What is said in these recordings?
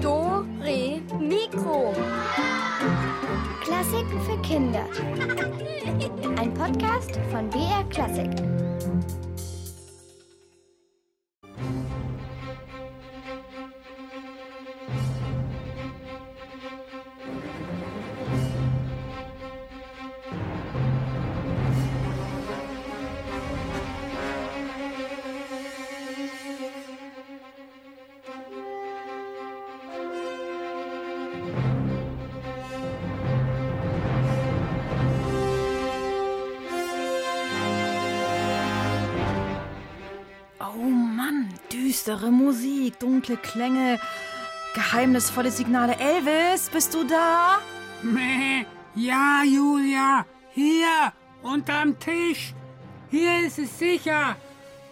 Do, Re, Mikro. Klassiken für Kinder. Ein Podcast von BR Klassik. Dunkle Klänge, geheimnisvolle Signale. Elvis, bist du da? Meh. Ja, Julia, hier, unterm Tisch. Hier ist es sicher.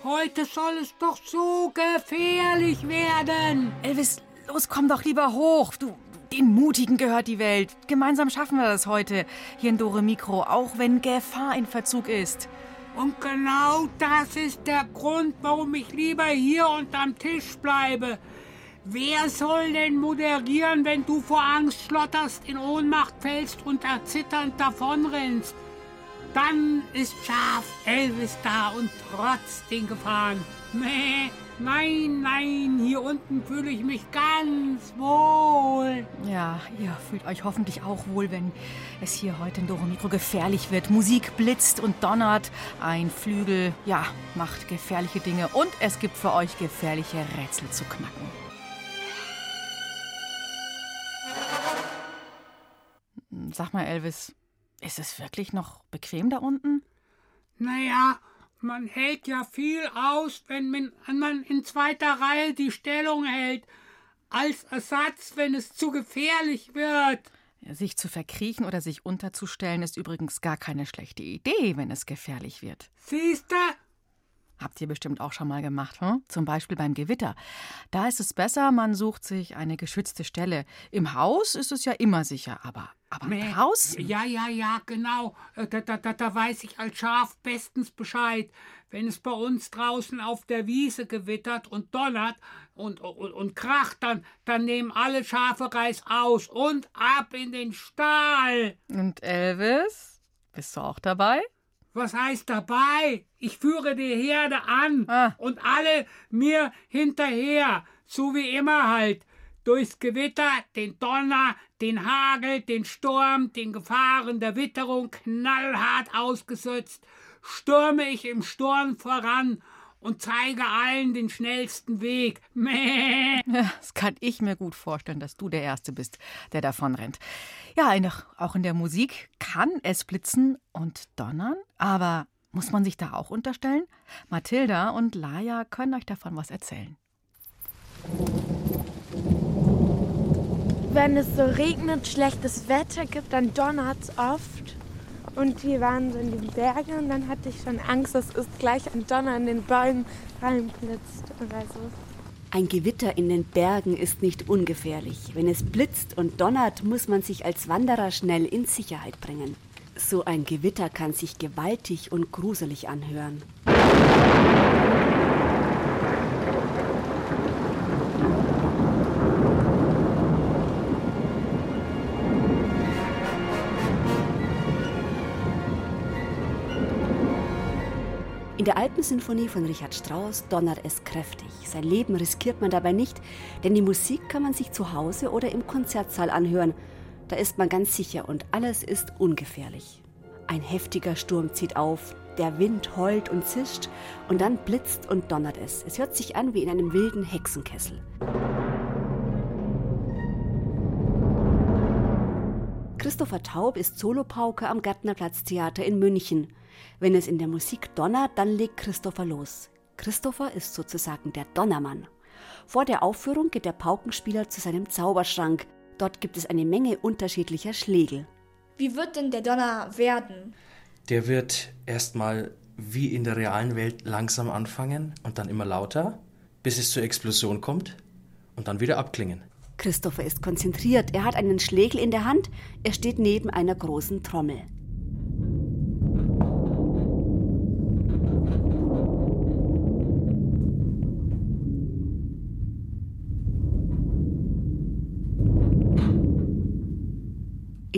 Heute soll es doch so gefährlich werden. Elvis, los, komm doch lieber hoch. Du, den Mutigen gehört die Welt. Gemeinsam schaffen wir das heute hier in Dore Mikro, auch wenn Gefahr in Verzug ist. Und genau das ist der Grund, warum ich lieber hier unterm Tisch bleibe. Wer soll denn moderieren, wenn du vor Angst schlotterst, in Ohnmacht fällst und erzitternd davonrennst? Dann ist scharf Elvis da und trotzt den Gefahren. Meh, nein, nein, hier unten fühle ich mich ganz wohl. Ja, ihr fühlt euch hoffentlich auch wohl, wenn es hier heute in Dore Mikro gefährlich wird. Musik blitzt und donnert, ein Flügel, ja, macht gefährliche Dinge und es gibt für euch gefährliche Rätsel zu knacken. Sag mal, Elvis, ist es wirklich noch bequem da unten? Naja, man hält ja viel aus, wenn man in zweiter Reihe die Stellung hält. Als Ersatz, wenn es zu gefährlich wird. Sich zu verkriechen oder sich unterzustellen ist übrigens gar keine schlechte Idee, wenn es gefährlich wird. Siehste? Habt ihr bestimmt auch schon mal gemacht, hm? zum Beispiel beim Gewitter. Da ist es besser, man sucht sich eine geschützte Stelle. Im Haus ist es ja immer sicher, aber, aber Meh. draußen? Ja, ja, ja, genau. Äh, Da, da, da, da weiß ich als Schaf bestens Bescheid. Wenn es bei uns draußen auf der Wiese gewittert und donnert und, und, und kracht, dann, dann nehmen alle Schafe Reis aus und ab in den Stall. Und Elvis, bist du auch dabei? Was heißt dabei? Ich führe die Herde an Ah. und alle mir hinterher, so wie immer halt. Durchs Gewitter, den Donner, den Hagel, den Sturm, den Gefahren der Witterung knallhart ausgesetzt, stürme ich im Sturm voran und zeige allen den schnellsten Weg. Mäh. Das kann ich mir gut vorstellen, dass du der Erste bist, der davon rennt. Ja, auch in der Musik kann es blitzen und donnern, aber muss man sich da auch unterstellen? Mathilda und Laia können euch davon was erzählen. Wenn es so regnet, schlechtes Wetter gibt, dann donnert es oft. Und wir waren so in den Bergen und dann hatte ich schon Angst, dass es gleich ein Donner in den Bäumen reinblitzt oder so. Ein Gewitter in den Bergen ist nicht ungefährlich. Wenn es blitzt und donnert, muss man sich als Wanderer schnell in Sicherheit bringen. So ein Gewitter kann sich gewaltig und gruselig anhören. In der Alpensinfonie von Richard Strauss donnert es kräftig. Sein Leben riskiert man dabei nicht, denn die Musik kann man sich zu Hause oder im Konzertsaal anhören. Da ist man ganz sicher und alles ist ungefährlich. Ein heftiger Sturm zieht auf, der Wind heult und zischt und dann blitzt und donnert es. Es hört sich an wie in einem wilden Hexenkessel. Christopher Taub ist Solopauke am Gärtnerplatztheater in München. Wenn es in der Musik donnert, dann legt Christopher los. Christopher ist sozusagen der Donnermann. Vor der Aufführung geht der Paukenspieler zu seinem Zauberschrank. Dort gibt es eine Menge unterschiedlicher Schlägel. Wie wird denn der Donner werden? Der wird erstmal wie in der realen Welt langsam anfangen und dann immer lauter, bis es zur Explosion kommt und dann wieder abklingen. Christopher ist konzentriert. Er hat einen Schlegel in der Hand. Er steht neben einer großen Trommel.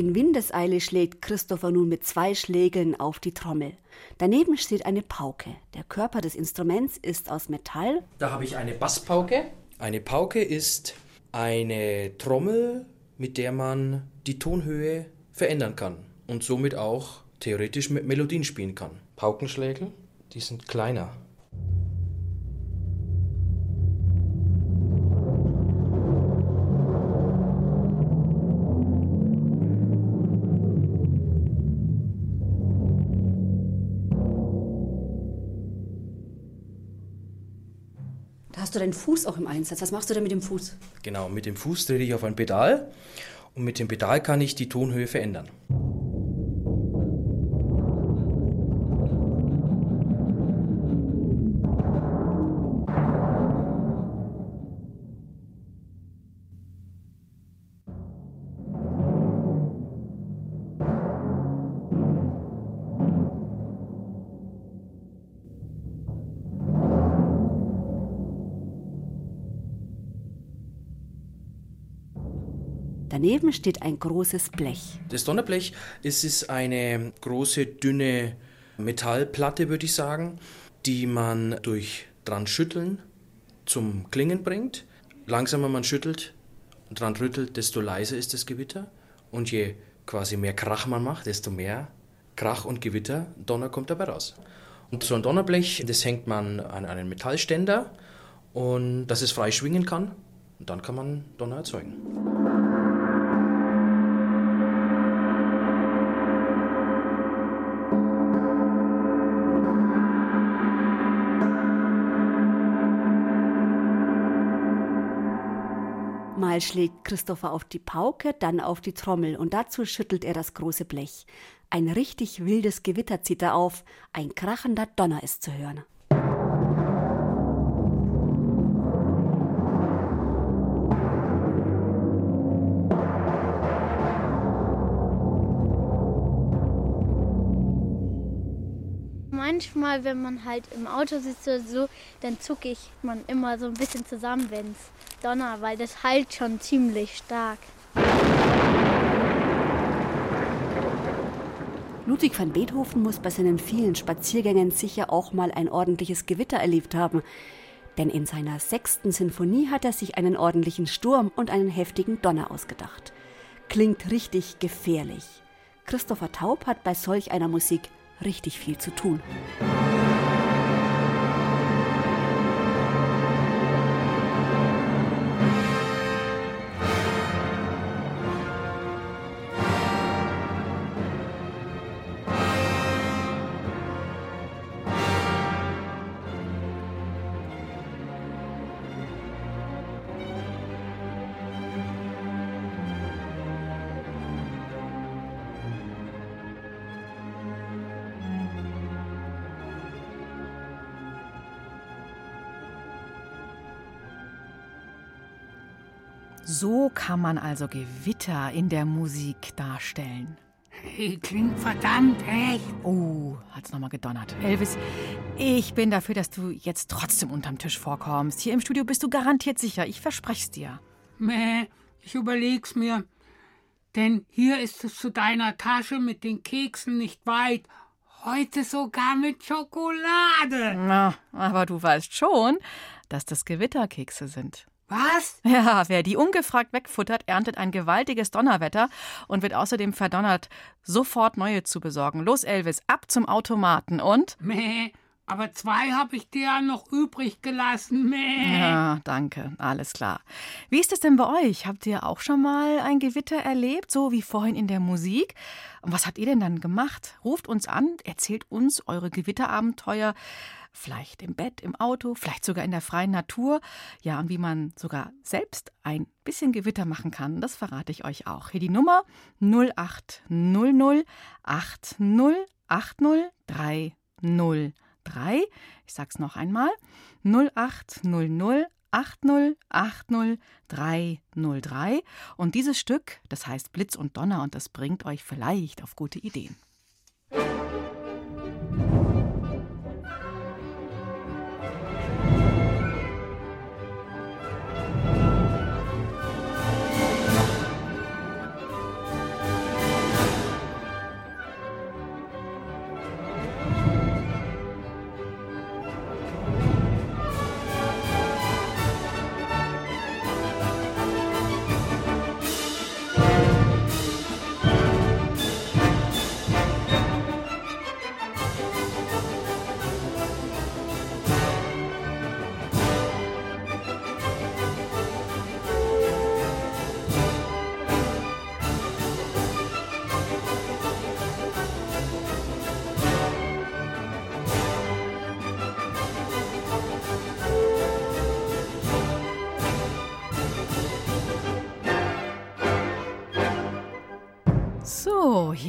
In Windeseile schlägt Christopher nun mit zwei Schlägeln auf die Trommel. Daneben steht eine Pauke. Der Körper des Instruments ist aus Metall. Da habe ich eine Basspauke. Eine Pauke ist eine Trommel, mit der man die Tonhöhe verändern kann und somit auch theoretisch mit Melodien spielen kann. Paukenschlägel, die sind kleiner. Hast du deinen Fuß auch im Einsatz. Was machst du denn mit dem Fuß? Genau, mit dem Fuß trete ich auf ein Pedal und mit dem Pedal kann ich die Tonhöhe verändern. Daneben steht ein großes Blech. Das Donnerblech es ist eine große, dünne Metallplatte, würde ich sagen, die man durch dran schütteln zum Klingen bringt. Langsamer man schüttelt und dran rüttelt, desto leiser ist das Gewitter. Und je quasi mehr Krach man macht, desto mehr Krach und Gewitter, Donner kommt dabei raus. Und so ein Donnerblech, das hängt man an einen Metallständer und dass es frei schwingen kann. Und dann kann man Donner erzeugen. Mal schlägt Christopher auf die Pauke, dann auf die Trommel und dazu schüttelt er das große Blech. Ein richtig wildes Gewitter zieht er auf, ein krachender Donner ist zu hören. Manchmal, wenn man halt im Auto sitzt oder so, dann zucke ich man immer so ein bisschen zusammen, wenn es donnert, weil das halt schon ziemlich stark. Ludwig van Beethoven muss bei seinen vielen Spaziergängen sicher auch mal ein ordentliches Gewitter erlebt haben. Denn in seiner sechsten Sinfonie hat er sich einen ordentlichen Sturm und einen heftigen Donner ausgedacht. Klingt richtig gefährlich. Christopher Taub hat bei solch einer Musik richtig viel zu tun. So kann man also Gewitter in der Musik darstellen. Hey, klingt verdammt echt. Oh, hat's nochmal gedonnert. Elvis, ich bin dafür, dass du jetzt trotzdem unterm Tisch vorkommst. Hier im Studio bist du garantiert sicher. Ich versprech's dir. Mäh, ich überleg's mir. Denn hier ist es zu deiner Tasche mit den Keksen nicht weit. Heute sogar mit Schokolade. Na, aber du weißt schon, dass das Gewitterkekse sind. Was? Ja, wer die ungefragt wegfuttert, erntet ein gewaltiges Donnerwetter und wird außerdem verdonnert, sofort neue zu besorgen. Los, Elvis, ab zum Automaten und? Mäh, aber zwei habe ich dir ja noch übrig gelassen. Mäh. Ja, danke, alles klar. Wie ist es denn bei euch? Habt ihr auch schon mal ein Gewitter erlebt, so wie vorhin in der Musik? Und was habt ihr denn dann gemacht? Ruft uns an, erzählt uns eure Gewitterabenteuer. Vielleicht im Bett, im Auto, vielleicht sogar in der freien Natur. Ja, und wie man sogar selbst ein bisschen Gewitter machen kann, das verrate ich euch auch. Hier die Nummer 0800 80 303. Ich sag's noch einmal. 0800 80 80 303. Und dieses Stück, das heißt Blitz und Donner und das bringt euch vielleicht auf gute Ideen.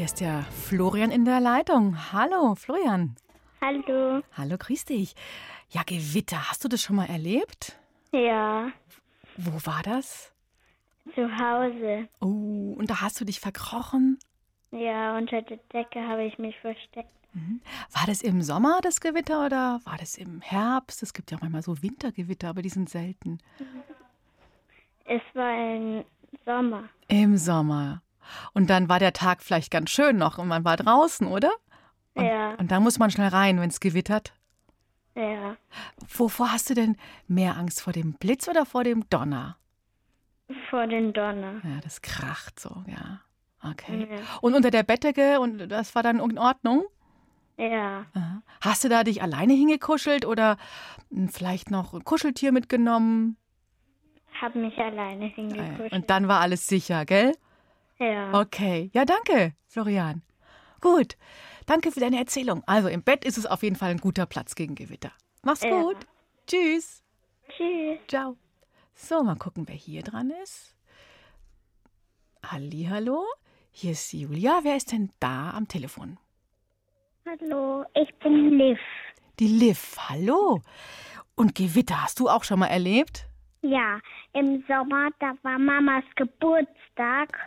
Hier ist der Florian in der Leitung. Hallo, Florian. Hallo. Hallo, grüß dich. Ja, Gewitter, hast du das schon mal erlebt? Ja, Wo war das? zu Hause. Oh, und da hast du dich verkrochen? Ja, unter der Decke habe ich mich versteckt. War das im Sommer das Gewitter oder war das im Herbst? Es gibt ja auch manchmal so Wintergewitter, aber die sind selten. Es war im Sommer. Im Sommer. Und dann war der Tag vielleicht ganz schön noch und man war draußen, oder? Und, Ja. Und da muss man schnell rein, wenn es gewittert. Ja, Wovor hast du denn mehr Angst? Vor dem Blitz oder vor dem Donner? vor den Donner. Ja, das kracht so, ja. Okay. Ja. Und unter der Bettdecke und das war dann in Ordnung? Ja, Aha. Hast du da dich alleine hingekuschelt oder hm, vielleicht noch ein Kuscheltier mitgenommen? habe mich alleine Ah hingekuschelt. Und dann war alles sicher, gell? Ja, Okay. Ja, danke, Florian. Gut. Danke für deine Erzählung. Also im Bett ist es auf jeden Fall ein guter Platz gegen Gewitter. Mach's Ja. gut. Tschüss. tschüss. Ciao. So, mal gucken, wer hier dran ist. Hallo, hier ist Julia. Wer ist denn da am Telefon? Hallo, ich bin Liv. Die Liv. Hallo. Und Gewitter hast du auch schon mal erlebt? Ja, im Sommer, da war Mamas Geburtstag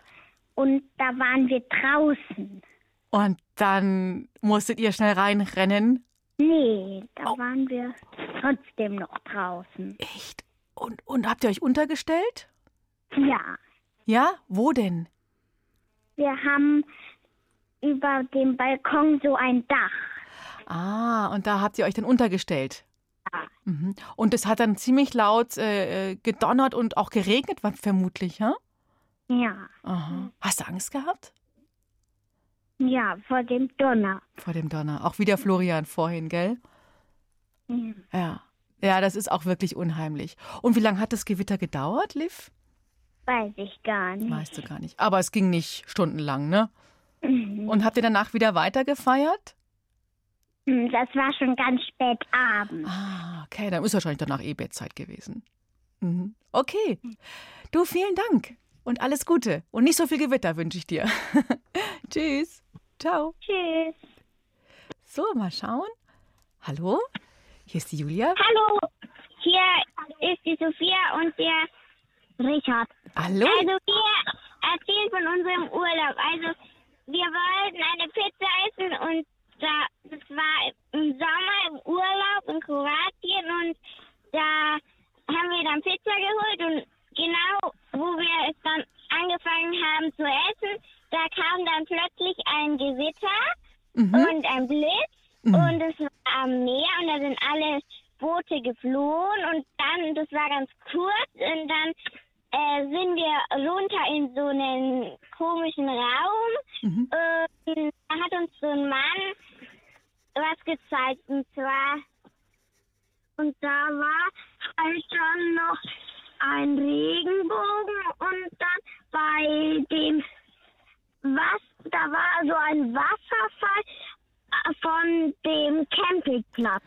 und da waren wir draußen. Und dann musstet ihr schnell reinrennen. Nee, da waren wir trotzdem noch draußen. Echt? Und, und habt ihr euch untergestellt? Ja, Ja? Wo denn? wir haben über dem Balkon so ein Dach. Ah, und da habt ihr euch dann untergestellt. Mhm. Und es hat dann ziemlich laut äh, äh, gedonnert und auch geregnet, vermutlich, ja? Ja, Aha. Hast du Angst gehabt ja, vor dem Donner. vor dem Donner? Auch wieder Florian vorhin, gell? Ja. Ja. Ja, das ist auch wirklich unheimlich. Und wie lange hat das Gewitter gedauert, Liv? Weiß ich gar nicht. Weißt du gar nicht. Aber es ging nicht stundenlang, ne? Und habt ihr danach wieder weiter gefeiert? Hm, Das war schon ganz spät abends. Ah, okay, dann ist wahrscheinlich danach eh Bettzeit gewesen. Mhm. Okay. Du, vielen Dank und alles Gute. Und nicht so viel Gewitter wünsche ich dir. Tschüss. Ciao. Tschüss. So, mal schauen. Hallo? Hier ist die Julia. Hallo, hier ist die Sophia und der Richard. Hallo? Also wir erzählen von unserem Urlaub. Also wir wollten eine Pizza essen und da, das war im Sommer im Urlaub in Kroatien und da haben wir dann Pizza geholt und genau wo wir es dann angefangen haben zu essen, da kam dann plötzlich ein Gewitter und ein Blitz und es war am Meer und da sind alle Boote geflohen und dann, das war ganz kurz und dann äh, sind wir runter in so einen komischen Raum. Mhm. Und da hat uns so ein Mann was gezeigt und zwar und da war halt dann noch ein Regenbogen und dann bei dem was da war so ein Wasserfall äh, von dem Campingplatz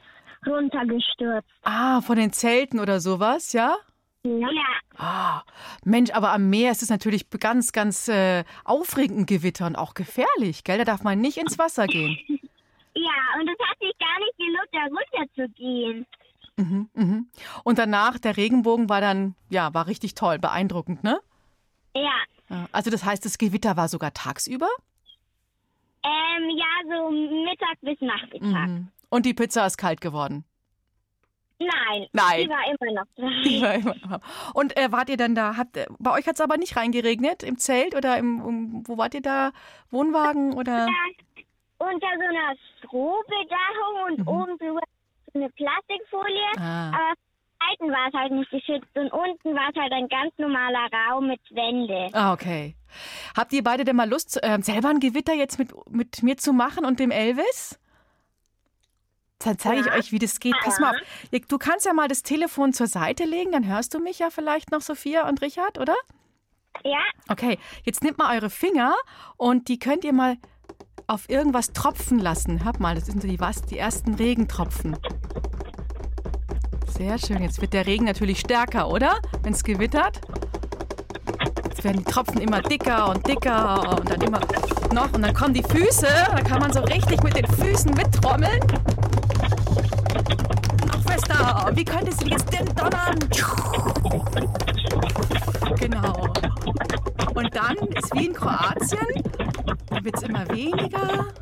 runtergestürzt. Ah, von den Zelten oder sowas, ja? Ja. Ah, Mensch, aber am Meer ist es natürlich ganz, ganz äh, aufregend Gewitter und auch gefährlich, gell? Da darf man nicht ins Wasser gehen. Ja, und es hat sich gar nicht gelohnt, da runter zu gehen. Mhm, mhm. Und danach, der Regenbogen war dann, ja, war richtig toll, beeindruckend, ne? Ja. Ja, Also das heißt, das Gewitter war sogar tagsüber? Ähm, ja, so Mittag bis Nachmittag. Mhm. Und die Pizza ist kalt geworden. Nein. Nein. Die war immer noch Die dran. war immer- Und äh, wart ihr dann da? Habt, äh, bei euch hat es aber nicht reingeregnet im Zelt oder im, um, wo wart ihr da? Wohnwagen oder? Unter so einer Strohbedachung und oben drüber eine Plastikfolie. Ah. Aber Seiten war es halt nicht geschützt und unten war es halt ein ganz normaler Raum mit Wände. Ah, okay. Habt ihr beide denn mal Lust, äh, selber ein Gewitter jetzt mit, mit mir zu machen und dem Elvis? Dann zeige ich euch, wie das geht. Pass mal auf. Du kannst ja mal das Telefon zur Seite legen, dann hörst du mich ja vielleicht noch, Sophia und Richard, oder? Ja, Okay, jetzt nehmt mal eure Finger und die könnt ihr mal auf irgendwas tropfen lassen. Hört mal, das sind so die, was, die ersten Regentropfen. Sehr schön. Jetzt wird der Regen natürlich stärker, oder? Wenn es gewittert. Jetzt werden die Tropfen immer dicker und dicker und dann immer noch. Und dann kommen die Füße. Da kann man so richtig mit den Füßen mittrommeln. Noch fester. Wie könnte sie jetzt denn donnern? Genau. Und dann ist wie in Kroatien. Dann wird es immer weniger.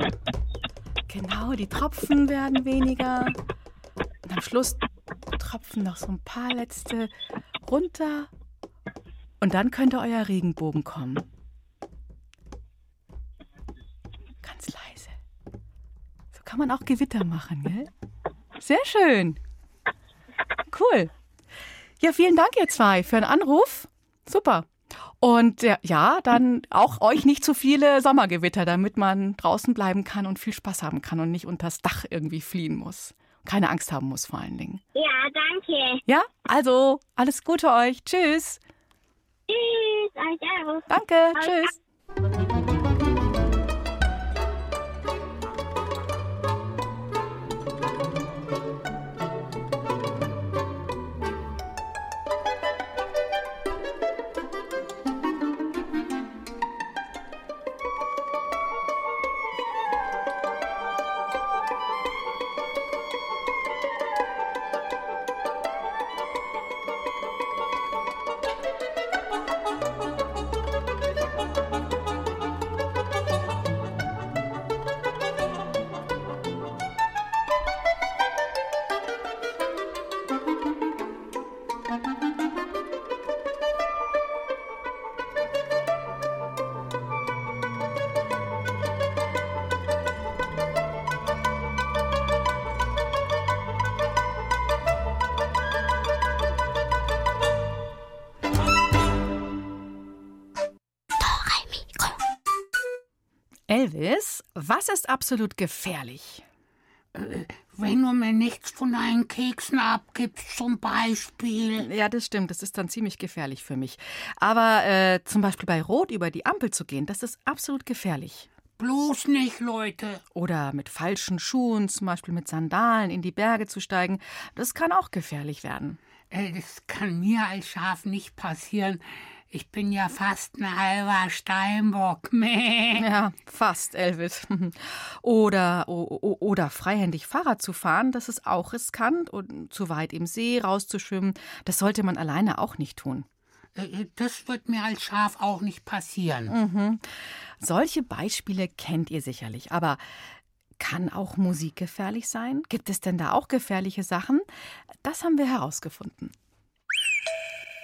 Genau, die Tropfen werden weniger. Und am Schluss tropfen noch so ein paar letzte runter. Und dann könnte euer Regenbogen kommen. Ganz leise. So kann man auch Gewitter machen, gell? Sehr schön. Cool. Ja, vielen Dank, ihr zwei, für den Anruf. Super. Und ja, dann auch euch nicht zu viele Sommergewitter, damit man draußen bleiben kann und viel Spaß haben kann und nicht unters Dach irgendwie fliehen muss. Keine Angst haben muss vor allen Dingen. Ja, danke. Ja, also alles Gute euch. Tschüss. Tschüss, euch auch. Danke. Tschüss. Elvis, was ist absolut gefährlich? Wenn du mir nichts von deinen Keksen abgibst, zum Beispiel. Ja, das stimmt. Das ist dann ziemlich gefährlich für mich. Aber äh, zum Beispiel bei Rot über die Ampel zu gehen, das ist absolut gefährlich. Bloß nicht, Leute. Oder mit falschen Schuhen, zum Beispiel mit Sandalen, in die Berge zu steigen, das kann auch gefährlich werden. Äh, Das kann mir als Schaf nicht passieren. Ich bin ja fast ein halber Steinbock. Meh. Ja, fast, Elvis. Oder, oder freihändig Fahrrad zu fahren, das ist auch riskant und zu weit im See rauszuschwimmen, das sollte man alleine auch nicht tun. Äh, Das wird mir als Schaf auch nicht passieren. Solche Beispiele kennt ihr sicherlich, aber kann auch Musik gefährlich sein? Gibt es denn da auch gefährliche Sachen? Das haben wir herausgefunden.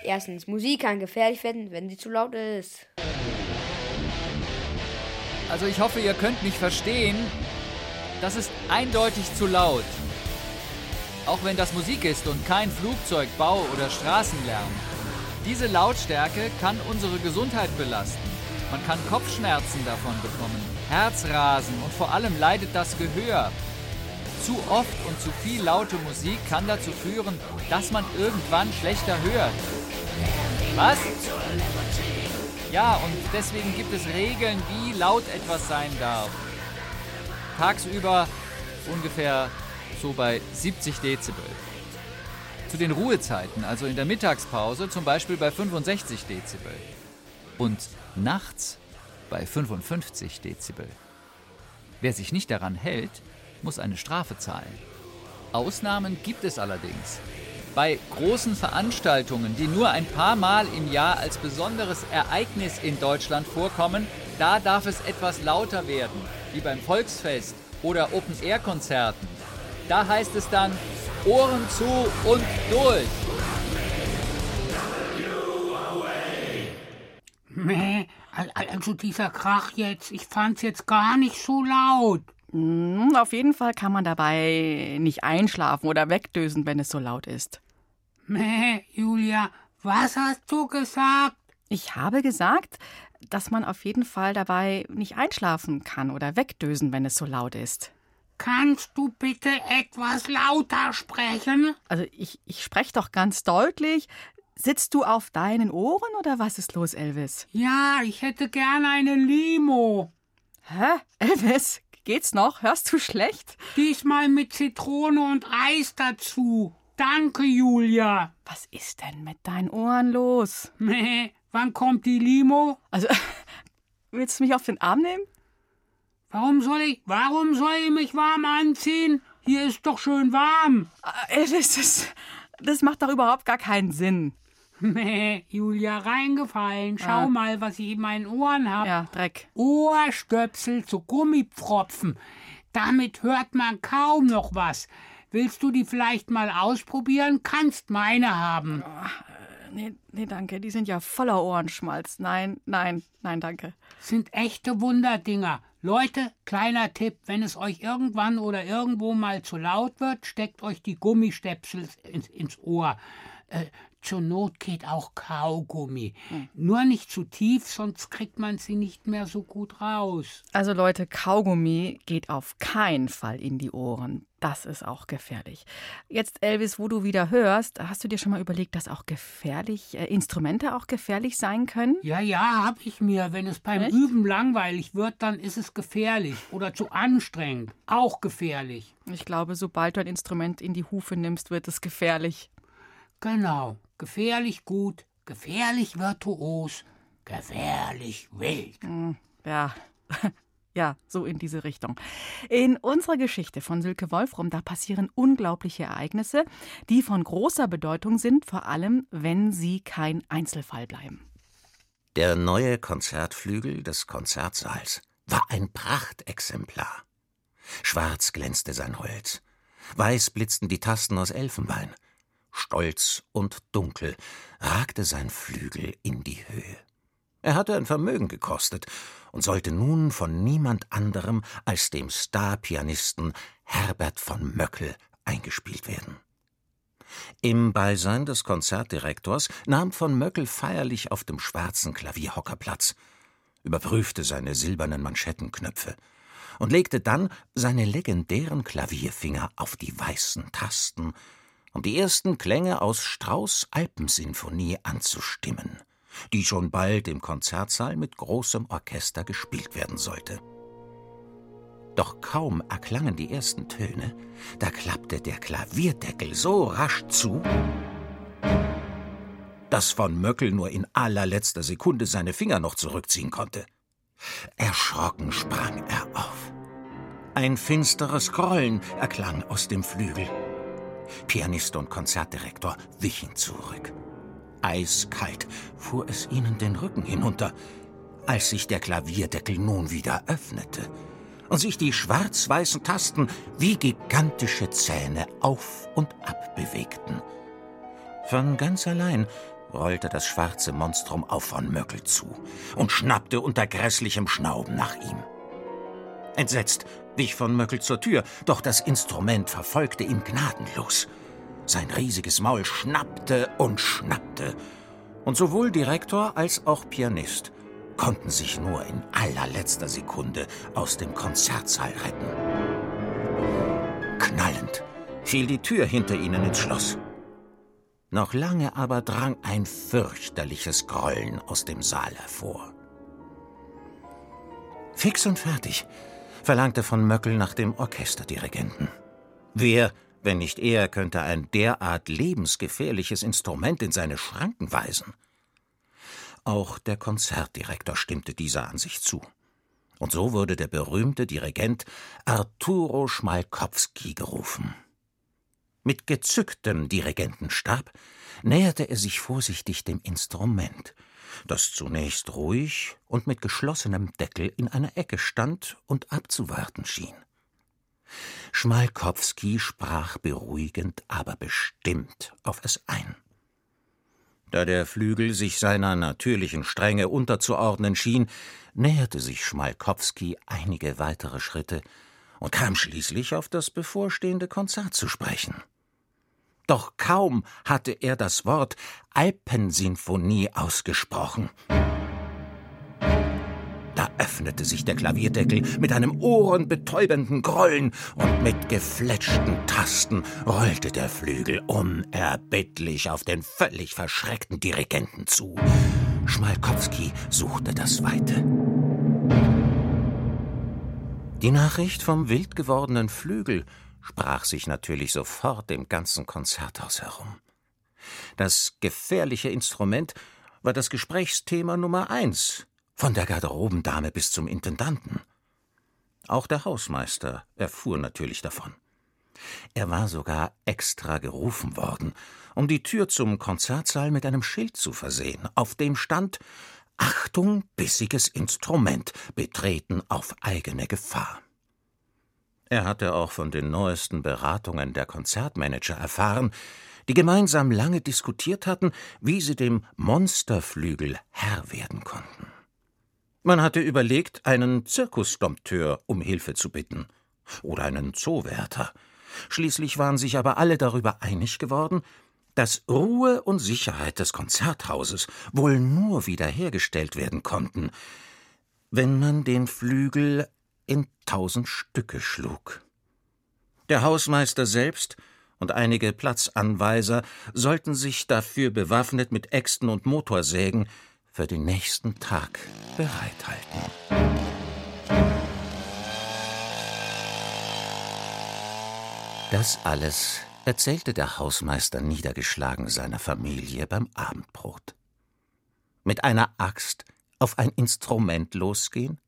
Erstens, Musik kann gefährlich werden, wenn sie zu laut ist. Also ich hoffe, ihr könnt mich verstehen. Das ist eindeutig zu laut. Auch wenn das Musik ist und kein Flugzeug, Bau oder Straßenlärm. Diese Lautstärke kann unsere Gesundheit belasten. Man kann Kopfschmerzen davon bekommen, Herzrasen und vor allem leidet das Gehör. Zu oft und zu viel laute Musik kann dazu führen, dass man irgendwann schlechter hört. Was? Ja, und deswegen gibt es Regeln, wie laut etwas sein darf. Tagsüber ungefähr so bei 70 Dezibel. Zu den Ruhezeiten, also in der Mittagspause, zum Beispiel bei 65 Dezibel. Und nachts bei 55 Dezibel. Wer sich nicht daran hält, muss eine Strafe zahlen. Ausnahmen gibt es allerdings. Bei großen Veranstaltungen, die nur ein paar Mal im Jahr als besonderes Ereignis in Deutschland vorkommen, da darf es etwas lauter werden, wie beim Volksfest oder Open-Air-Konzerten. Da heißt es dann Ohren zu und durch. Meh. Al- al- Also dieser Krach jetzt, ich fand's jetzt gar nicht so laut. Hm, Auf jeden Fall kann man dabei nicht einschlafen oder wegdösen, wenn es so laut ist. Meh, Julia, was hast du gesagt? Ich habe gesagt, dass man auf jeden Fall dabei nicht einschlafen kann oder wegdösen, wenn es so laut ist. Kannst du bitte etwas lauter sprechen? Also ich, ich spreche doch ganz deutlich. Sitzt du auf deinen Ohren oder was ist los, Elvis? Ja, ich hätte gern eine Limo. Hä? Elvis, geht's noch? Hörst du schlecht? Diesmal mit Zitrone und Eis dazu. Danke, Julia. Was ist denn mit deinen Ohren los? Meh, Wann kommt die Limo? Also, willst du mich auf den Arm nehmen? Warum soll ich, warum soll ich mich warm anziehen? Hier ist doch schön warm. Äh, Das, ist, das macht doch überhaupt gar keinen Sinn. Julia, reingefallen. Schau Ah. mal, was ich in meinen Ohren habe. Ja, Dreck. Ohrstöpsel zu Gummipfropfen. Damit hört man kaum noch was. Willst du die vielleicht mal ausprobieren? Kannst meine haben. Nee, nee, danke. Die sind ja voller Ohrenschmalz. Nein, nein, nein, danke. Sind echte Wunderdinger. Leute, kleiner Tipp, wenn es euch irgendwann oder irgendwo mal zu laut wird, steckt euch die Gummistöpsel ins, ins Ohr. Äh, zur Not geht auch Kaugummi. Nur nicht zu tief, sonst kriegt man sie nicht mehr so gut raus. Also Leute, Kaugummi geht auf keinen Fall in die Ohren. Das ist auch gefährlich. Jetzt, Elvis, wo du wieder hörst, hast du dir schon mal überlegt, dass auch gefährlich, äh, Instrumente auch gefährlich sein können? Ja, ja, hab ich mir. Wenn es beim Echt? Üben langweilig wird, dann ist es gefährlich oder zu anstrengend. Auch gefährlich. Ich glaube, sobald du ein Instrument in die Hufe nimmst, wird es gefährlich. Genau. Gefährlich gut, gefährlich virtuos, gefährlich wild. Ja. Ja, so in diese Richtung. In unserer Geschichte von Silke Wolfram, da passieren unglaubliche Ereignisse, die von großer Bedeutung sind, vor allem wenn sie kein Einzelfall bleiben. Der neue Konzertflügel des Konzertsaals war ein Prachtexemplar. Schwarz glänzte sein Holz, weiß blitzten die Tasten aus Elfenbein, stolz und dunkel ragte sein Flügel in die Höhe. Er hatte ein Vermögen gekostet und sollte nun von niemand anderem als dem Starpianisten Herbert von Möckel eingespielt werden. Im Beisein des Konzertdirektors nahm von Möckel feierlich auf dem schwarzen Klavierhocker Platz, überprüfte seine silbernen Manschettenknöpfe und legte dann seine legendären Klavierfinger auf die weißen Tasten, um die ersten Klänge aus Strauß Alpensinfonie anzustimmen, die schon bald im Konzertsaal mit großem Orchester gespielt werden sollte. Doch kaum erklangen die ersten Töne, da klappte der Klavierdeckel so rasch zu, dass von Möckel nur in allerletzter Sekunde seine Finger noch zurückziehen konnte. Erschrocken sprang er auf. Ein finsteres Grollen erklang aus dem Flügel. Pianist und Konzertdirektor wichen zurück. Eiskalt fuhr es ihnen den Rücken hinunter, als sich der Klavierdeckel nun wieder öffnete und sich die schwarz-weißen Tasten wie gigantische Zähne auf und ab bewegten. Von ganz allein rollte das schwarze Monstrum auf von Möckel zu und schnappte unter grässlichem Schnauben nach ihm. Entsetzt wich von Möckel zur Tür, doch das Instrument verfolgte ihn gnadenlos. Sein riesiges Maul schnappte und schnappte, und sowohl Direktor als auch Pianist konnten sich nur in allerletzter Sekunde aus dem Konzertsaal retten. Knallend fiel die Tür hinter ihnen ins Schloss. Noch lange aber drang ein fürchterliches Grollen aus dem Saal hervor. Fix und fertig verlangte von Möckel nach dem Orchesterdirigenten. Wer, wenn nicht er, könnte ein derart lebensgefährliches Instrument in seine Schranken weisen? Auch der Konzertdirektor stimmte dieser Ansicht zu. Und so wurde der berühmte Dirigent Arturo Schmalkowski gerufen. Mit gezücktem Dirigentenstab näherte er sich vorsichtig dem Instrument, das zunächst ruhig und mit geschlossenem Deckel in einer Ecke stand und abzuwarten schien. Schmalkowski sprach beruhigend, aber bestimmt auf es ein. Da der Flügel sich seiner natürlichen Strenge unterzuordnen schien, näherte sich Schmalkowski einige weitere Schritte und kam schließlich auf das bevorstehende Konzert zu sprechen. Doch kaum hatte er das Wort Alpensinfonie ausgesprochen. Da öffnete sich der Klavierdeckel mit einem ohrenbetäubenden Grollen und mit gefletschten Tasten rollte der Flügel unerbittlich auf den völlig verschreckten Dirigenten zu. Schmalkowski suchte das Weite. Die Nachricht vom wild gewordenen Flügel sprach sich natürlich sofort im ganzen Konzerthaus herum. Das gefährliche Instrument war das Gesprächsthema Nummer eins, von der Garderobendame bis zum Intendanten. Auch der Hausmeister erfuhr natürlich davon. Er war sogar extra gerufen worden, um die Tür zum Konzertsaal mit einem Schild zu versehen, auf dem stand Achtung, bissiges Instrument, betreten auf eigene Gefahr. Er hatte auch von den neuesten Beratungen der Konzertmanager erfahren, die gemeinsam lange diskutiert hatten, wie sie dem Monsterflügel Herr werden konnten. Man hatte überlegt, einen Zirkusdompteur um Hilfe zu bitten oder einen Zoowärter. Schließlich waren sich aber alle darüber einig geworden, dass Ruhe und Sicherheit des Konzerthauses wohl nur wiederhergestellt werden konnten, wenn man den Flügel in tausend Stücke schlug. Der Hausmeister selbst und einige Platzanweiser sollten sich dafür bewaffnet mit Äxten und Motorsägen für den nächsten Tag bereithalten. Das alles erzählte der Hausmeister niedergeschlagen seiner Familie beim Abendbrot. Mit einer Axt auf ein Instrument losgehen?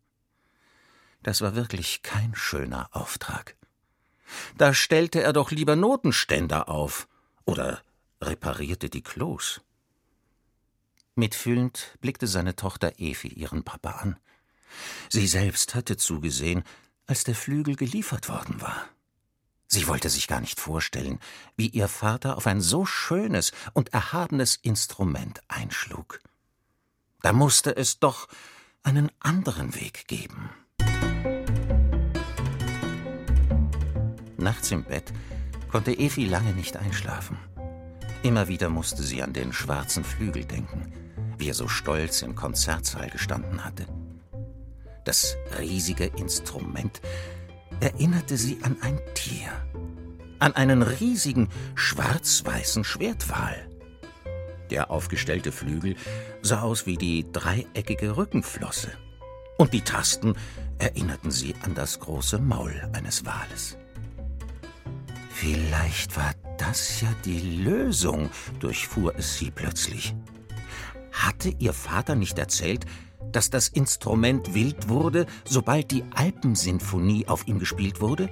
Das war wirklich kein schöner Auftrag. Da stellte er doch lieber Notenständer auf oder reparierte die Klos. Mitfühlend blickte seine Tochter Evi ihren Papa an. Sie selbst hatte zugesehen, als der Flügel geliefert worden war. Sie wollte sich gar nicht vorstellen, wie ihr Vater auf ein so schönes und erhabenes Instrument einschlug. Da musste es doch einen anderen Weg geben. Nachts im Bett konnte Evi lange nicht einschlafen. Immer wieder musste sie an den schwarzen Flügel denken, wie er so stolz im Konzertsaal gestanden hatte. Das riesige Instrument erinnerte sie an ein Tier, an einen riesigen schwarz-weißen Schwertwal. Der aufgestellte Flügel sah aus wie die dreieckige Rückenflosse, und die Tasten erinnerten sie an das große Maul eines Wales. Vielleicht war das ja die Lösung, durchfuhr es sie plötzlich. Hatte ihr Vater nicht erzählt, dass das Instrument wild wurde, sobald die Alpensinfonie auf ihm gespielt wurde?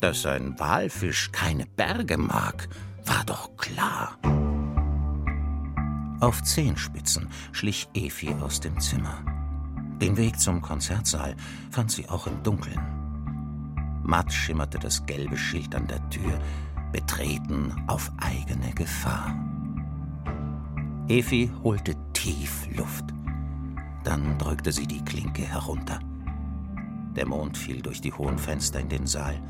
Dass ein Walfisch keine Berge mag, war doch klar. Auf Zehenspitzen schlich Efi aus dem Zimmer. Den Weg zum Konzertsaal fand sie auch im Dunkeln. Matt schimmerte das gelbe Schild an der Tür, betreten auf eigene Gefahr. Efi holte tief Luft. Dann drückte sie die Klinke herunter. Der Mond fiel durch die hohen Fenster in den Saal,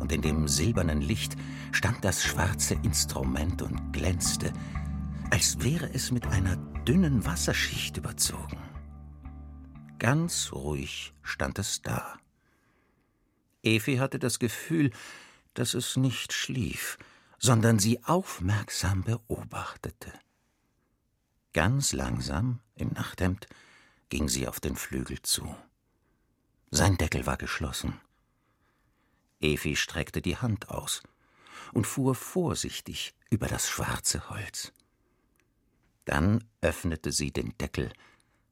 und in dem silbernen Licht stand das schwarze Instrument und glänzte, als wäre es mit einer dünnen Wasserschicht überzogen. Ganz ruhig stand es da. Efi hatte das Gefühl, dass es nicht schlief, sondern sie aufmerksam beobachtete. Ganz langsam, im Nachthemd, ging sie auf den Flügel zu. Sein Deckel war geschlossen. Evi streckte die Hand aus und fuhr vorsichtig über das schwarze Holz. Dann öffnete sie den Deckel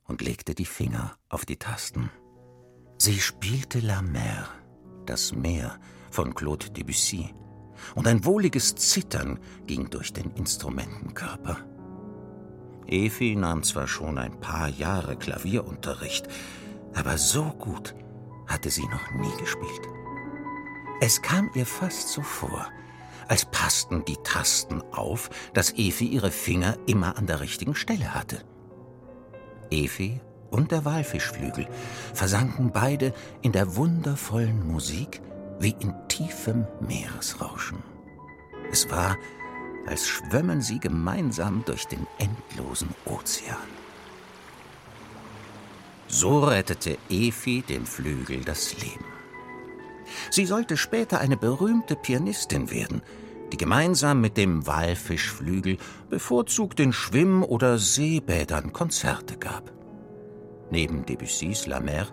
und legte die Finger auf die Tasten. Sie spielte La Mer, das Meer von Claude Debussy, und ein wohliges Zittern ging durch den Instrumentenkörper. Efi nahm zwar schon ein paar Jahre Klavierunterricht, aber so gut hatte sie noch nie gespielt. Es kam ihr fast so vor, als passten die Tasten auf, dass Efi ihre Finger immer an der richtigen Stelle hatte. Efi und der Walfischflügel versanken beide in der wundervollen Musik wie in tiefem Meeresrauschen. Es war, als schwömmen sie gemeinsam durch den endlosen Ozean. So rettete Efi dem Flügel das Leben. Sie sollte später eine berühmte Pianistin werden, die gemeinsam mit dem Walfischflügel bevorzugt in Schwimm- oder Seebädern Konzerte gab. Neben Debussys La Mer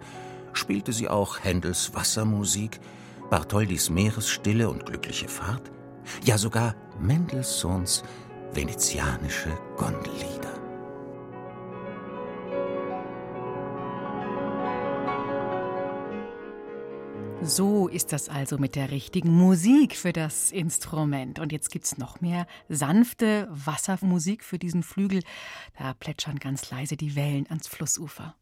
spielte sie auch Händels Wassermusik, Bartholdis Meeresstille und glückliche Fahrt, ja sogar Mendelssohns venezianische Gondellieder. So ist das also mit der richtigen Musik für das Instrument. Und jetzt gibt es noch mehr sanfte Wassermusik für diesen Flügel. Da plätschern ganz leise die Wellen ans Flussufer.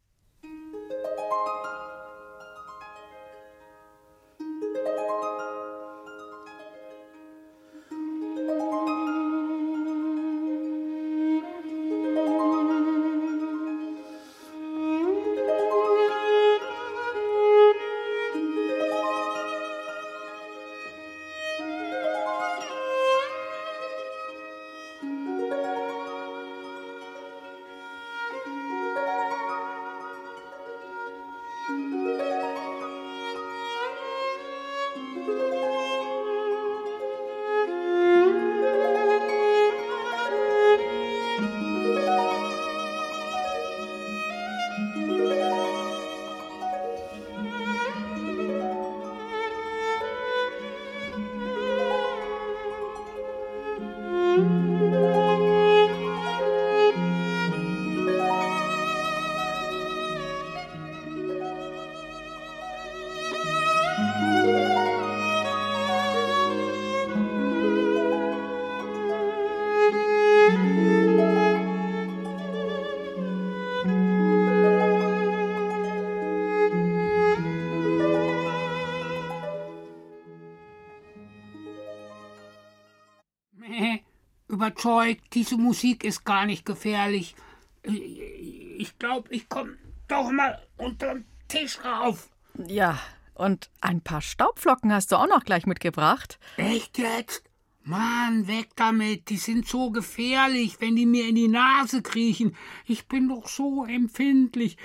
Überzeugt, diese Musik ist gar nicht gefährlich. Ich glaube, ich komme doch mal unter den Tisch rauf. Ja, und ein paar Staubflocken hast du auch noch gleich mitgebracht. Echt jetzt? Mann, weg damit. Die sind so gefährlich, wenn die mir in die Nase kriechen. Ich bin doch so empfindlich.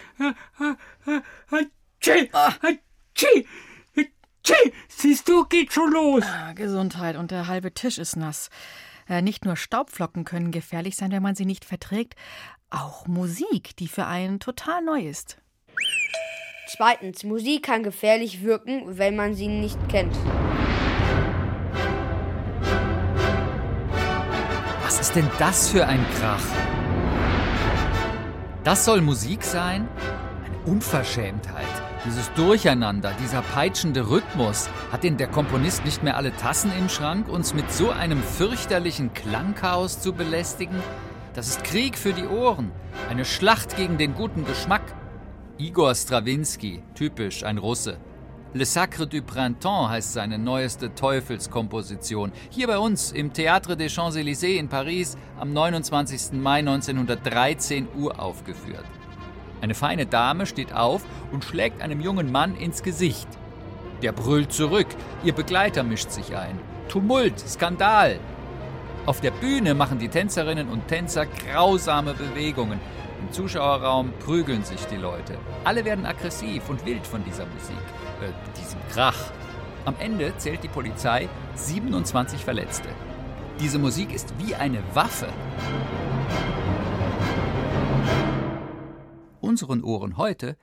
Siehst du, geht schon los. Ah, Gesundheit und der halbe Tisch ist nass. Äh, nicht nur Staubflocken können gefährlich sein, wenn man sie nicht verträgt, auch Musik, die für einen total neu ist. Zweitens, Musik kann gefährlich wirken, wenn man sie nicht kennt. Was ist denn das für ein Krach? Das soll Musik sein? Eine Unverschämtheit. Dieses Durcheinander, dieser peitschende Rhythmus, hat denn der Komponist nicht mehr alle Tassen im Schrank, uns mit so einem fürchterlichen Klangchaos zu belästigen? Das ist Krieg für die Ohren, eine Schlacht gegen den guten Geschmack. Igor Strawinski, typisch ein Russe. Le Sacre du Printemps heißt seine neueste Teufelskomposition. Hier bei uns im Théâtre des Champs-Élysées in Paris am 29. Mai 1913 Uhr aufgeführt. Eine feine Dame steht auf und schlägt einem jungen Mann ins Gesicht. Der brüllt zurück, ihr Begleiter mischt sich ein. Tumult, Skandal. Auf der Bühne machen die Tänzerinnen und Tänzer grausame Bewegungen. Im Zuschauerraum prügeln sich die Leute. Alle werden aggressiv und wild von dieser Musik, äh, diesem Krach. Am Ende zählt die Polizei 27 Verletzte. Diese Musik ist wie eine Waffe unseren Ohren heute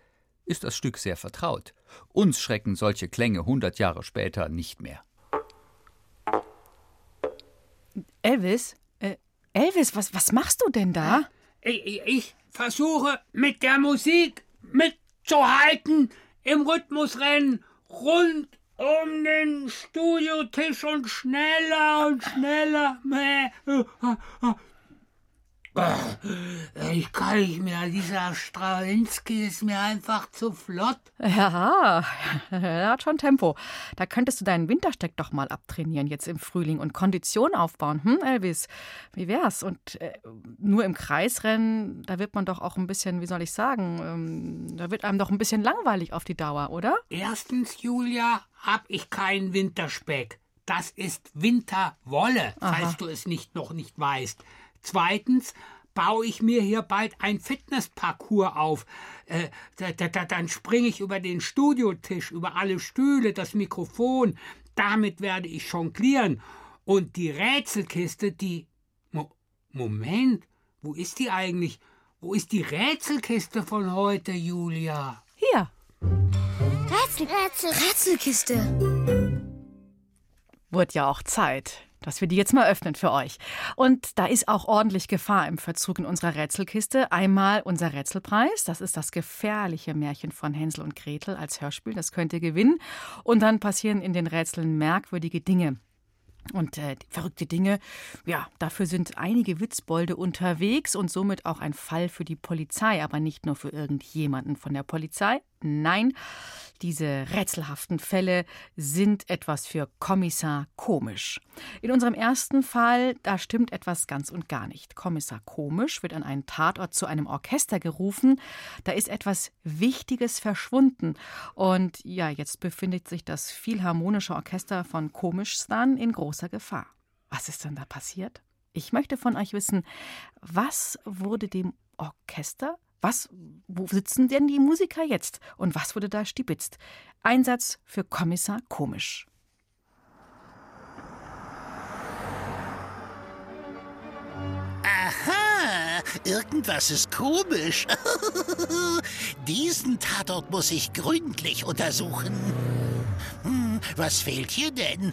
ist das Stück sehr vertraut. Uns schrecken solche Klänge hundert Jahre später nicht mehr. Elvis? Äh, Elvis, was, was machst du denn da? Ich, ich versuche mit der Musik mitzuhalten im Rhythmusrennen rund um den Studiotisch und schneller und schneller. Ich kann nicht mehr. Dieser Strawinski ist mir einfach zu flott. Ja, er hat schon Tempo. Da könntest du deinen Wintersteck doch mal abtrainieren jetzt im Frühling und Kondition aufbauen. Hm, Elvis? Wie wär's? Und äh, nur im Kreisrennen, da wird man doch auch ein bisschen, wie soll ich sagen, ähm, da wird einem doch ein bisschen langweilig auf die Dauer, oder? Erstens, Julia, hab ich keinen Winterspeck. Das ist Winterwolle, Aha. falls du es nicht noch nicht weißt. Zweitens baue ich mir hier bald ein Fitnessparcours auf. Äh, da, da, dann springe ich über den Studiotisch, über alle Stühle, das Mikrofon. Damit werde ich jonglieren. Und die Rätselkiste, die. Mo Moment, wo ist die eigentlich? Wo ist die Rätselkiste von heute, Julia? Hier. Rätsel, Rätsel, Rätselkiste. Wurde ja auch Zeit. Dass wir die jetzt mal öffnen für euch. Und da ist auch ordentlich Gefahr im Verzug in unserer Rätselkiste. Einmal unser Rätselpreis, das ist das gefährliche Märchen von Hänsel und Gretel als Hörspiel, das könnt ihr gewinnen. Und dann passieren in den Rätseln merkwürdige Dinge. Und äh, verrückte Dinge, ja, dafür sind einige Witzbolde unterwegs und somit auch ein Fall für die Polizei, aber nicht nur für irgendjemanden von der Polizei. Nein, diese rätselhaften Fälle sind etwas für Kommissar Komisch. In unserem ersten Fall, da stimmt etwas ganz und gar nicht. Kommissar Komisch wird an einen Tatort zu einem Orchester gerufen. Da ist etwas Wichtiges verschwunden. Und ja, jetzt befindet sich das Philharmonische Orchester von Komischstan in großer Gefahr. Was ist denn da passiert? Ich möchte von euch wissen, was wurde dem Orchester was, wo sitzen denn die Musiker jetzt? Und was wurde da stibitzt? Einsatz für Kommissar Komisch. Aha, irgendwas ist komisch. Diesen Tatort muss ich gründlich untersuchen. Hm, was fehlt hier denn?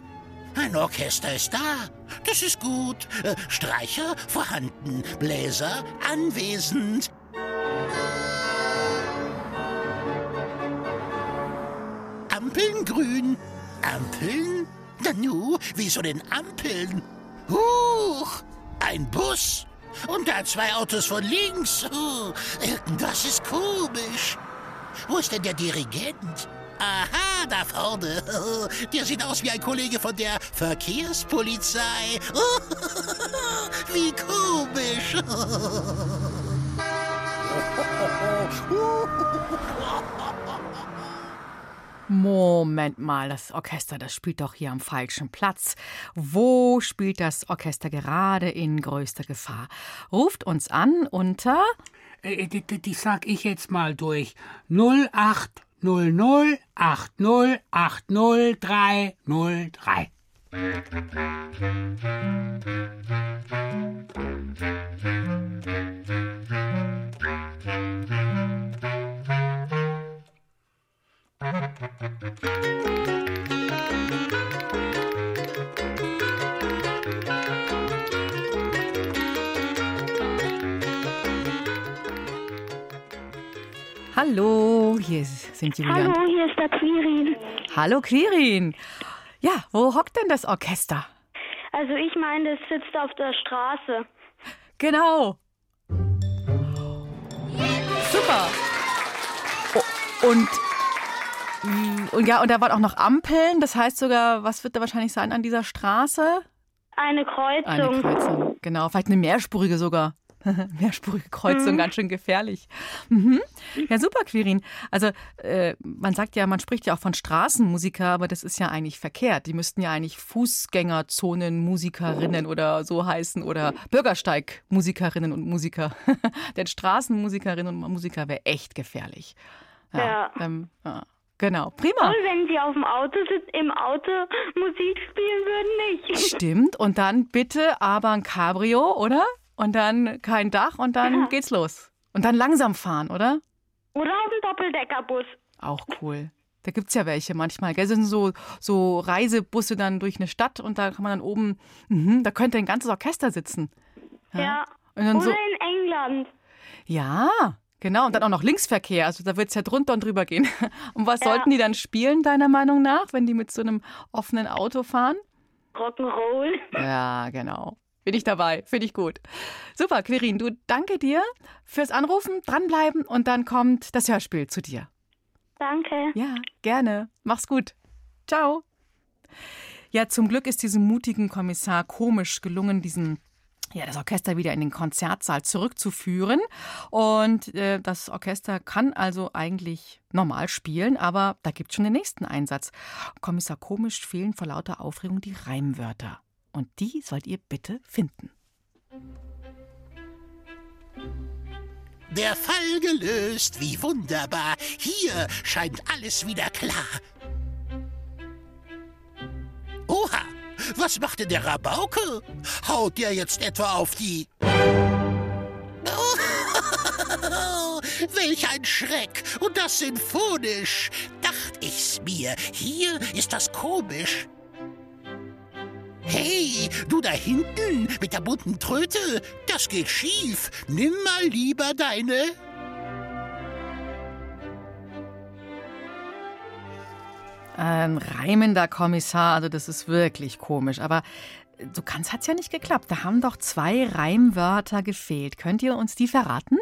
Ein Orchester ist da. Das ist gut. Äh, Streicher vorhanden. Bläser anwesend. Ampeln? Nanu, wieso denn Ampeln? Huch, ein Bus. Und da zwei Autos von links. Oh, irgendwas ist komisch. Wo ist denn der Dirigent? Aha, da vorne. Der sieht aus wie ein Kollege von der Verkehrspolizei. Wie komisch. Moment mal, das Orchester, das spielt doch hier am falschen Platz. Wo spielt das Orchester gerade in größter Gefahr? Ruft uns an unter. Äh, die, die, die sag ich jetzt mal durch. 0800 80 80 Hallo, hier sind Julian. Hallo, hier ist der Quirin. Hallo Quirin. Ja, wo hockt denn das Orchester? Also ich meine, es sitzt auf der Straße. Genau. Super. Oh, und, und ja, und da waren auch noch Ampeln. Das heißt sogar, was wird da wahrscheinlich sein an dieser Straße? Eine Kreuzung. Eine Kreuzung, genau. Vielleicht eine mehrspurige sogar. Mehrspurige Kreuzung, mhm. ganz schön gefährlich. Mhm. Ja, super, Quirin. Also, äh, man sagt ja, man spricht ja auch von Straßenmusiker, aber das ist ja eigentlich verkehrt. Die müssten ja eigentlich Fußgängerzonenmusikerinnen oder so heißen oder Bürgersteigmusikerinnen und Musiker. Denn Straßenmusikerinnen und Musiker wäre echt gefährlich. Ja. ja. Ähm, ja. Genau, prima. Und wenn sie auf dem Auto sitzen, im Auto Musik spielen würden, nicht. Stimmt. Und dann bitte aber ein Cabrio, oder? und dann kein Dach und dann ja. geht's los. Und dann langsam fahren, oder? Oder auf dem Doppeldeckerbus. Auch cool. Da gibt es ja welche manchmal. Gell? Das sind so, so Reisebusse dann durch eine Stadt und da kann man dann oben, mh, da könnte ein ganzes Orchester sitzen. Ja. ja. Oder so, in England. Ja, genau. Und dann auch noch Linksverkehr. Also da wird es ja drunter und drüber gehen. Und was ja. sollten die dann spielen, deiner Meinung nach, wenn die mit so einem offenen Auto fahren? Rock'n'Roll. Ja, genau. Bin ich dabei. Finde ich gut. Super, Quirin, du danke dir fürs Anrufen, dranbleiben und dann kommt das Hörspiel zu dir. Danke. Ja, gerne. Mach's gut. Ciao. Ja, zum Glück ist diesem mutigen Kommissar komisch gelungen, diesen ja, das Orchester wieder in den Konzertsaal zurückzuführen. Und äh, das Orchester kann also eigentlich normal spielen, aber da gibt es schon den nächsten Einsatz. Kommissar Komisch fehlen vor lauter Aufregung die Reimwörter. Und die sollt ihr bitte finden. Der Fall gelöst, wie wunderbar. Hier scheint alles wieder klar. Oha, was macht denn der Rabauke? Haut der jetzt etwa auf die... Welch ein Schreck! Und das sinfonisch! Dacht ich's mir, hier ist das komisch. Hey, du da hinten mit der bunten Tröte, das geht schief. Nimm mal lieber deine. Ein reimender Kommissar, also das ist wirklich komisch. Aber so ganz hat's ja nicht geklappt. Da haben doch zwei Reimwörter gefehlt. Könnt ihr uns die verraten?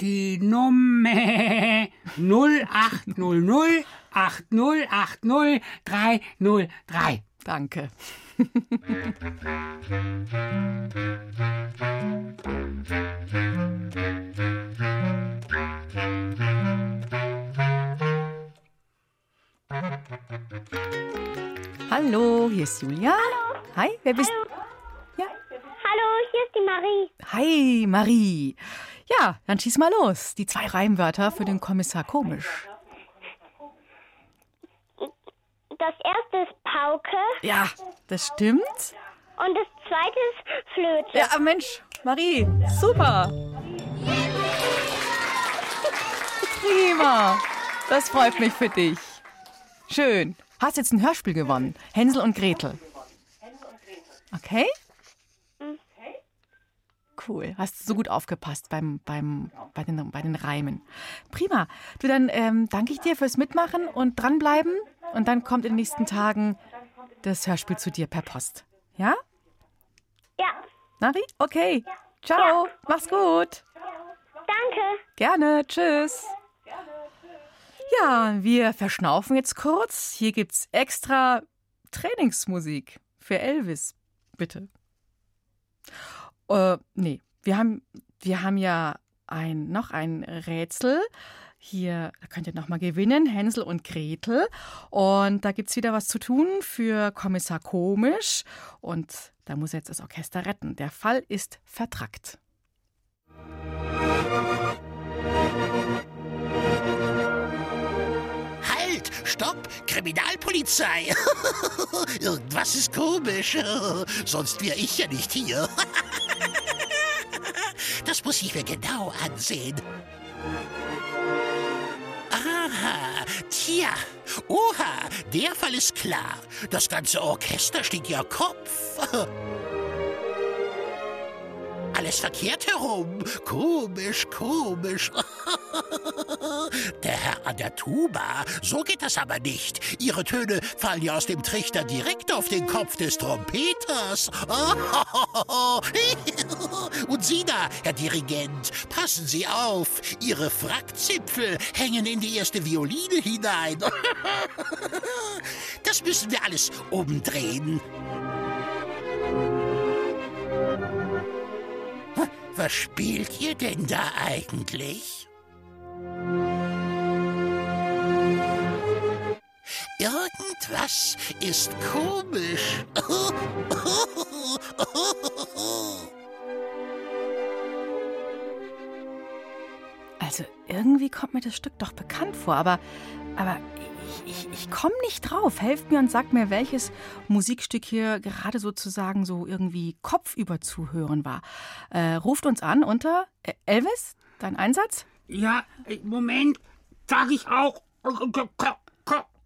Die Nummer 0800 8080 303. Danke. Hallo, hier ist Julia. Hallo. Hi, wer bist du? Ja. Hallo, hier ist die Marie. Hi, Marie. Ja, dann schieß mal los. Die zwei Reimwörter für den Kommissar Komisch. Das erste ist Pauke. Ja, das stimmt. Und das zweite ist Flöte. Ja, Mensch, Marie, super. Prima. Das freut mich für dich. Schön. Hast jetzt ein Hörspiel gewonnen. Hänsel und Gretel. Okay? Cool. Hast so gut aufgepasst beim, beim, bei, den, bei den Reimen. Prima. Du, dann ähm, danke ich dir fürs Mitmachen und dranbleiben. Und dann kommt in den nächsten Tagen das Hörspiel zu dir per Post. Ja? Ja. Nari? Okay. Ciao. Mach's gut. Danke. Gerne. Tschüss. Ja, wir verschnaufen jetzt kurz. Hier gibt's extra Trainingsmusik für Elvis. Bitte. Äh, nee, wir haben, wir haben ja ein, noch ein Rätsel. Hier könnt ihr nochmal gewinnen, Hänsel und Gretel. Und da gibt es wieder was zu tun für Kommissar Komisch. Und da muss jetzt das Orchester retten. Der Fall ist vertrackt. Halt! Kriminalpolizei! Irgendwas ist komisch. Sonst wäre ich ja nicht hier. Das muss ich mir genau ansehen. Aha, tja. Oha, der Fall ist klar. Das ganze Orchester steht ja Kopf. Alles verkehrt herum. Komisch, komisch. Der Herr an der Tuba, so geht das aber nicht. Ihre Töne fallen ja aus dem Trichter direkt auf den Kopf des Trompeters. Und Sie da, Herr Dirigent, passen Sie auf. Ihre Frackzipfel hängen in die erste Violine hinein. Das müssen wir alles umdrehen. Was spielt ihr denn da eigentlich? Irgendwas ist komisch. Also irgendwie kommt mir das Stück doch bekannt vor, aber, aber ich, ich, ich komme nicht drauf. Helft mir und sagt mir, welches Musikstück hier gerade sozusagen so irgendwie kopfüber zu hören war. Äh, ruft uns an unter äh, Elvis, dein Einsatz? Ja, äh, Moment, sag ich auch.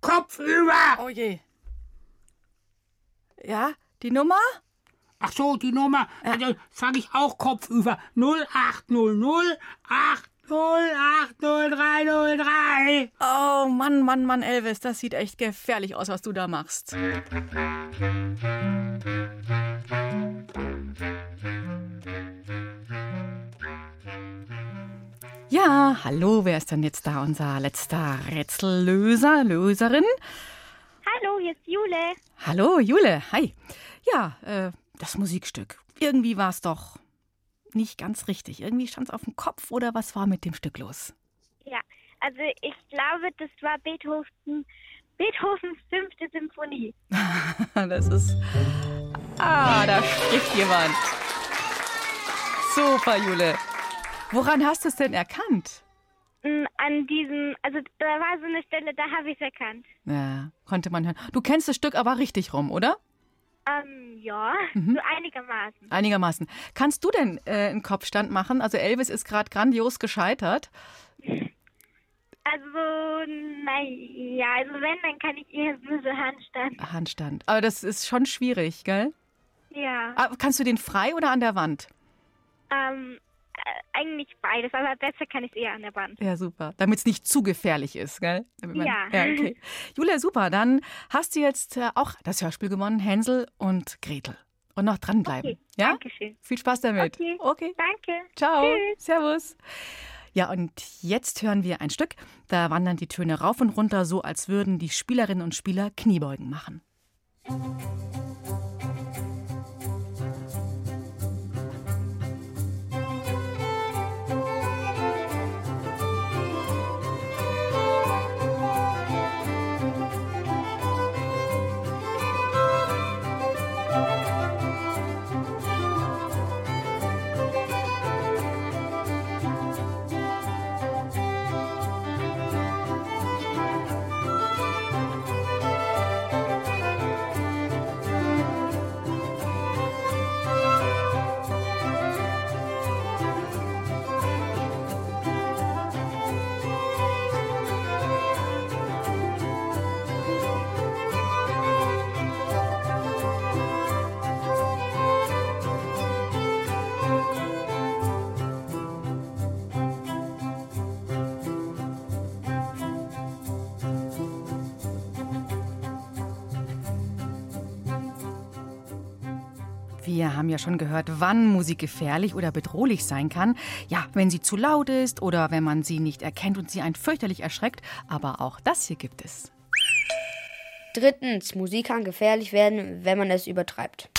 Ko- Ko- Ko- Kopfüber! Oh je. Ja, die Nummer? Ach so, die Nummer. Also sag ich auch Kopfüber. 0800 8080303. Oh Mann, Mann, Mann, Elvis, das sieht echt gefährlich aus, was du da machst. Ja, hallo, wer ist denn jetzt da unser letzter Rätsellöser, Löserin? Hallo, hier ist Jule. Hallo, Jule, hi. Ja, äh, das Musikstück. Irgendwie war es doch nicht ganz richtig. Irgendwie stand es auf dem Kopf oder was war mit dem Stück los? Ja, also ich glaube, das war Beethoven, Beethovens fünfte Symphonie. das ist. Ah, da spricht jemand. Super, Jule. Woran hast du es denn erkannt? Mm, An diesem, also da war so eine Stelle, da habe ich es erkannt. Ja, konnte man hören. Du kennst das Stück aber richtig rum, oder? Ähm, ja, Mhm. so einigermaßen. Einigermaßen. Kannst du denn äh, einen Kopfstand machen? Also Elvis ist gerade grandios gescheitert. Also, naja, also wenn, dann kann ich eher nur so Handstand. Handstand. Aber das ist schon schwierig, gell? Ja. Ah, kannst du den frei oder an der Wand? Ähm, äh, eigentlich beides, aber besser kann ich eher an der Wand. Ja, super. Damit es nicht zu gefährlich ist, gell? Man- Ja. ja okay. Julia, super. Dann hast du jetzt äh, auch das Hörspiel gewonnen, Hänsel und Gretel. Und noch dranbleiben. Okay, ja? Dankeschön. Viel Spaß damit. Okay. okay. Danke. Ciao. Tschüss. Servus. Ja, und jetzt hören wir ein Stück. Da wandern die Töne rauf und runter, so als würden die Spielerinnen und Spieler Kniebeugen machen. Wir haben ja schon gehört, wann Musik gefährlich oder bedrohlich sein kann. Ja, wenn sie zu laut ist oder wenn man sie nicht erkennt und sie einen fürchterlich erschreckt. Aber auch das hier gibt es. Drittens, Musik kann gefährlich werden, wenn man es übertreibt.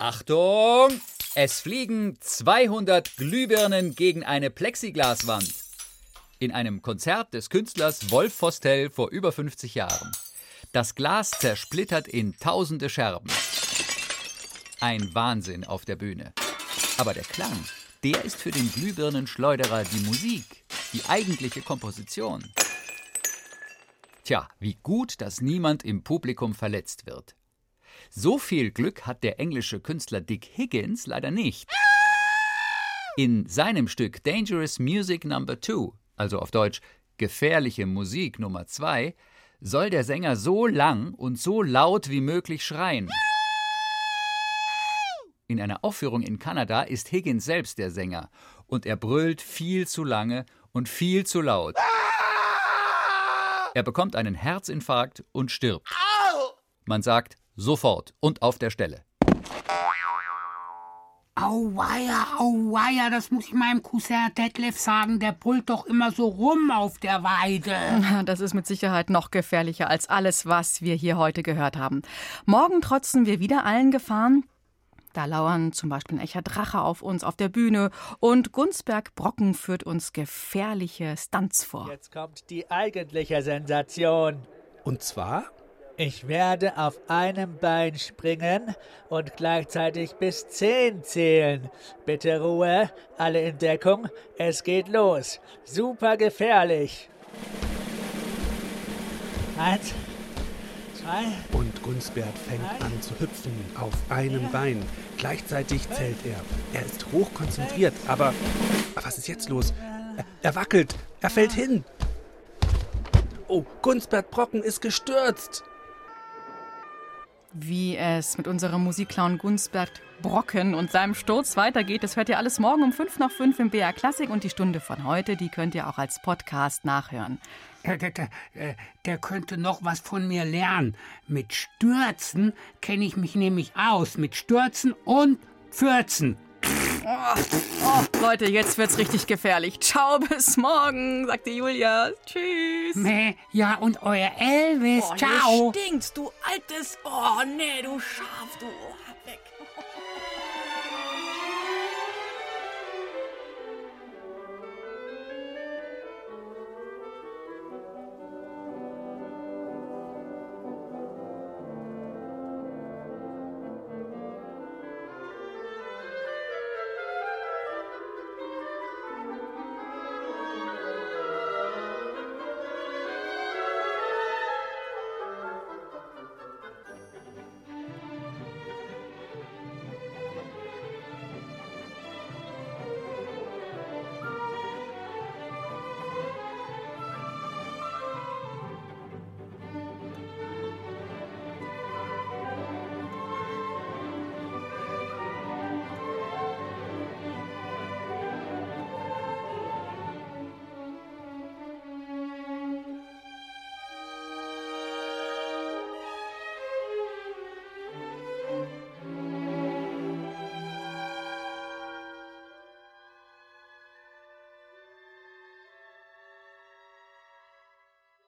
Achtung! Es fliegen 200 Glühbirnen gegen eine Plexiglaswand. In einem Konzert des Künstlers Wolf Vostell vor über 50 Jahren. Das Glas zersplittert in tausende Scherben. Ein Wahnsinn auf der Bühne. Aber der Klang, der ist für den Glühbirnenschleuderer die Musik, die eigentliche Komposition. Tja, wie gut, dass niemand im Publikum verletzt wird. So viel Glück hat der englische Künstler Dick Higgins leider nicht. In seinem Stück Dangerous Music Number 2, also auf Deutsch Gefährliche Musik Nummer 2, soll der Sänger so lang und so laut wie möglich schreien. In einer Aufführung in Kanada ist Higgins selbst der Sänger und er brüllt viel zu lange und viel zu laut. Er bekommt einen Herzinfarkt und stirbt. Man sagt sofort und auf der Stelle. Auweia, auweia, das muss ich meinem Cousin Detlef sagen, der brüllt doch immer so rum auf der Weide. Das ist mit Sicherheit noch gefährlicher als alles, was wir hier heute gehört haben. Morgen trotzen wir wieder allen Gefahren. Da lauern zum Beispiel ein echter Drache auf uns auf der Bühne und Gunsberg Brocken führt uns gefährliche Stunts vor. Jetzt kommt die eigentliche Sensation. Und zwar? Ich werde auf einem Bein springen und gleichzeitig bis zehn zählen. Bitte Ruhe, alle in Deckung, es geht los. Super gefährlich. Eins, Und Gunsbert fängt an zu hüpfen auf einem Bein. Gleichzeitig zählt er. Er ist hochkonzentriert, aber was ist jetzt los? Er, er wackelt, er fällt hin. Oh, Gunsbert Brocken ist gestürzt. Wie es mit unserem Musikclown Gunsbert Brocken und seinem Sturz weitergeht, das hört ihr alles morgen um 5 nach 5 im BR Klassik und die Stunde von heute, die könnt ihr auch als Podcast nachhören. Der, der, der, äh, der könnte noch was von mir lernen. Mit Stürzen kenne ich mich nämlich aus. Mit Stürzen und Pfürzen. Oh, oh, Leute, jetzt wird's richtig gefährlich. Ciao, bis morgen, sagte Julia. Tschüss. Meh, ja, und euer Elvis. Oh, Ciao. Du stinkst, du altes. Oh, nee, du Schaf, du.